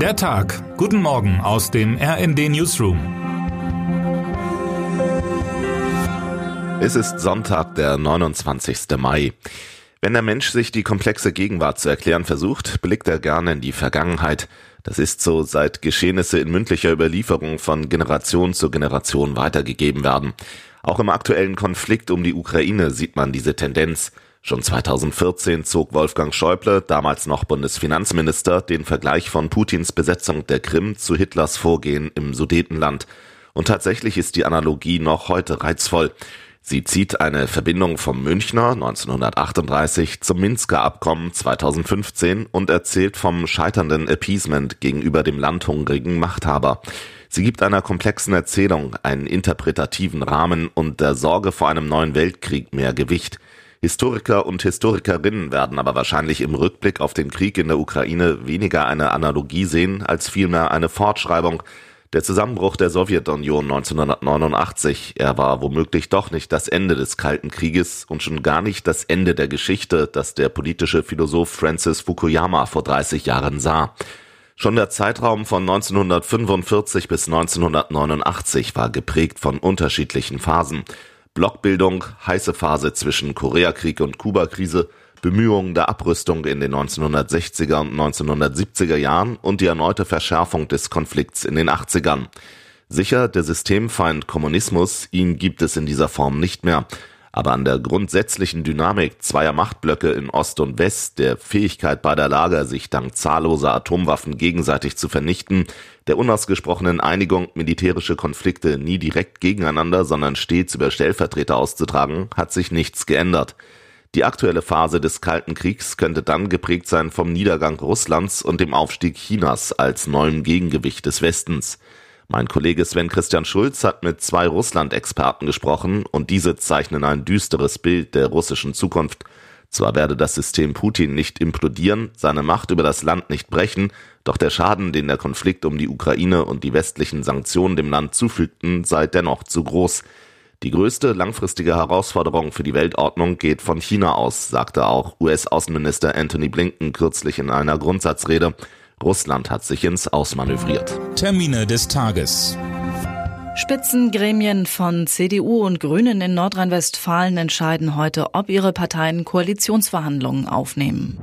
Der Tag. Guten Morgen aus dem RND Newsroom. Es ist Sonntag, der 29. Mai. Wenn der Mensch sich die komplexe Gegenwart zu erklären versucht, blickt er gerne in die Vergangenheit. Das ist so, seit Geschehnisse in mündlicher Überlieferung von Generation zu Generation weitergegeben werden. Auch im aktuellen Konflikt um die Ukraine sieht man diese Tendenz. Schon 2014 zog Wolfgang Schäuble, damals noch Bundesfinanzminister, den Vergleich von Putins Besetzung der Krim zu Hitlers Vorgehen im Sudetenland. Und tatsächlich ist die Analogie noch heute reizvoll. Sie zieht eine Verbindung vom Münchner 1938 zum Minsker Abkommen 2015 und erzählt vom scheiternden Appeasement gegenüber dem landhungrigen Machthaber. Sie gibt einer komplexen Erzählung einen interpretativen Rahmen und der Sorge vor einem neuen Weltkrieg mehr Gewicht. Historiker und Historikerinnen werden aber wahrscheinlich im Rückblick auf den Krieg in der Ukraine weniger eine Analogie sehen, als vielmehr eine Fortschreibung. Der Zusammenbruch der Sowjetunion 1989, er war womöglich doch nicht das Ende des Kalten Krieges und schon gar nicht das Ende der Geschichte, das der politische Philosoph Francis Fukuyama vor 30 Jahren sah. Schon der Zeitraum von 1945 bis 1989 war geprägt von unterschiedlichen Phasen. Blockbildung, heiße Phase zwischen Koreakrieg und Kubakrise, Bemühungen der Abrüstung in den 1960er und 1970er Jahren und die erneute Verschärfung des Konflikts in den 80ern. Sicher, der Systemfeind Kommunismus, ihn gibt es in dieser Form nicht mehr aber an der grundsätzlichen Dynamik zweier Machtblöcke in Ost und West, der Fähigkeit beider Lager, sich dank zahlloser Atomwaffen gegenseitig zu vernichten, der unausgesprochenen Einigung, militärische Konflikte nie direkt gegeneinander, sondern stets über Stellvertreter auszutragen, hat sich nichts geändert. Die aktuelle Phase des Kalten Kriegs könnte dann geprägt sein vom Niedergang Russlands und dem Aufstieg Chinas als neuem Gegengewicht des Westens. Mein Kollege Sven Christian Schulz hat mit zwei Russland-Experten gesprochen und diese zeichnen ein düsteres Bild der russischen Zukunft. Zwar werde das System Putin nicht implodieren, seine Macht über das Land nicht brechen, doch der Schaden, den der Konflikt um die Ukraine und die westlichen Sanktionen dem Land zufügten, sei dennoch zu groß. Die größte langfristige Herausforderung für die Weltordnung geht von China aus, sagte auch US-Außenminister Anthony Blinken kürzlich in einer Grundsatzrede. Russland hat sich ins Ausmanövriert. Termine des Tages. Spitzengremien von CDU und Grünen in Nordrhein-Westfalen entscheiden heute, ob ihre Parteien Koalitionsverhandlungen aufnehmen.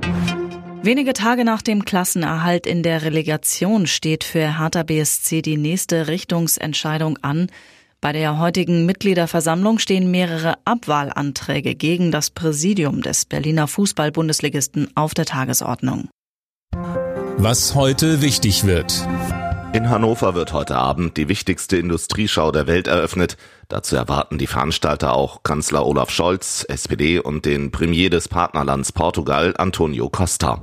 Wenige Tage nach dem Klassenerhalt in der Relegation steht für Hertha BSC die nächste Richtungsentscheidung an. Bei der heutigen Mitgliederversammlung stehen mehrere Abwahlanträge gegen das Präsidium des Berliner Fußball-Bundesligisten auf der Tagesordnung. Was heute wichtig wird. In Hannover wird heute Abend die wichtigste Industrieschau der Welt eröffnet. Dazu erwarten die Veranstalter auch Kanzler Olaf Scholz, SPD und den Premier des Partnerlands Portugal, Antonio Costa.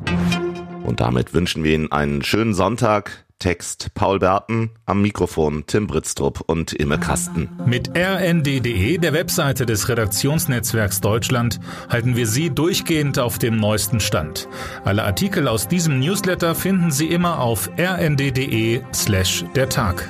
Und damit wünschen wir Ihnen einen schönen Sonntag. Text Paul Berten, am Mikrofon Tim Britztrup und Imme Kasten. Mit rnd.de, der Webseite des Redaktionsnetzwerks Deutschland, halten wir Sie durchgehend auf dem neuesten Stand. Alle Artikel aus diesem Newsletter finden Sie immer auf rnd.de slash der Tag.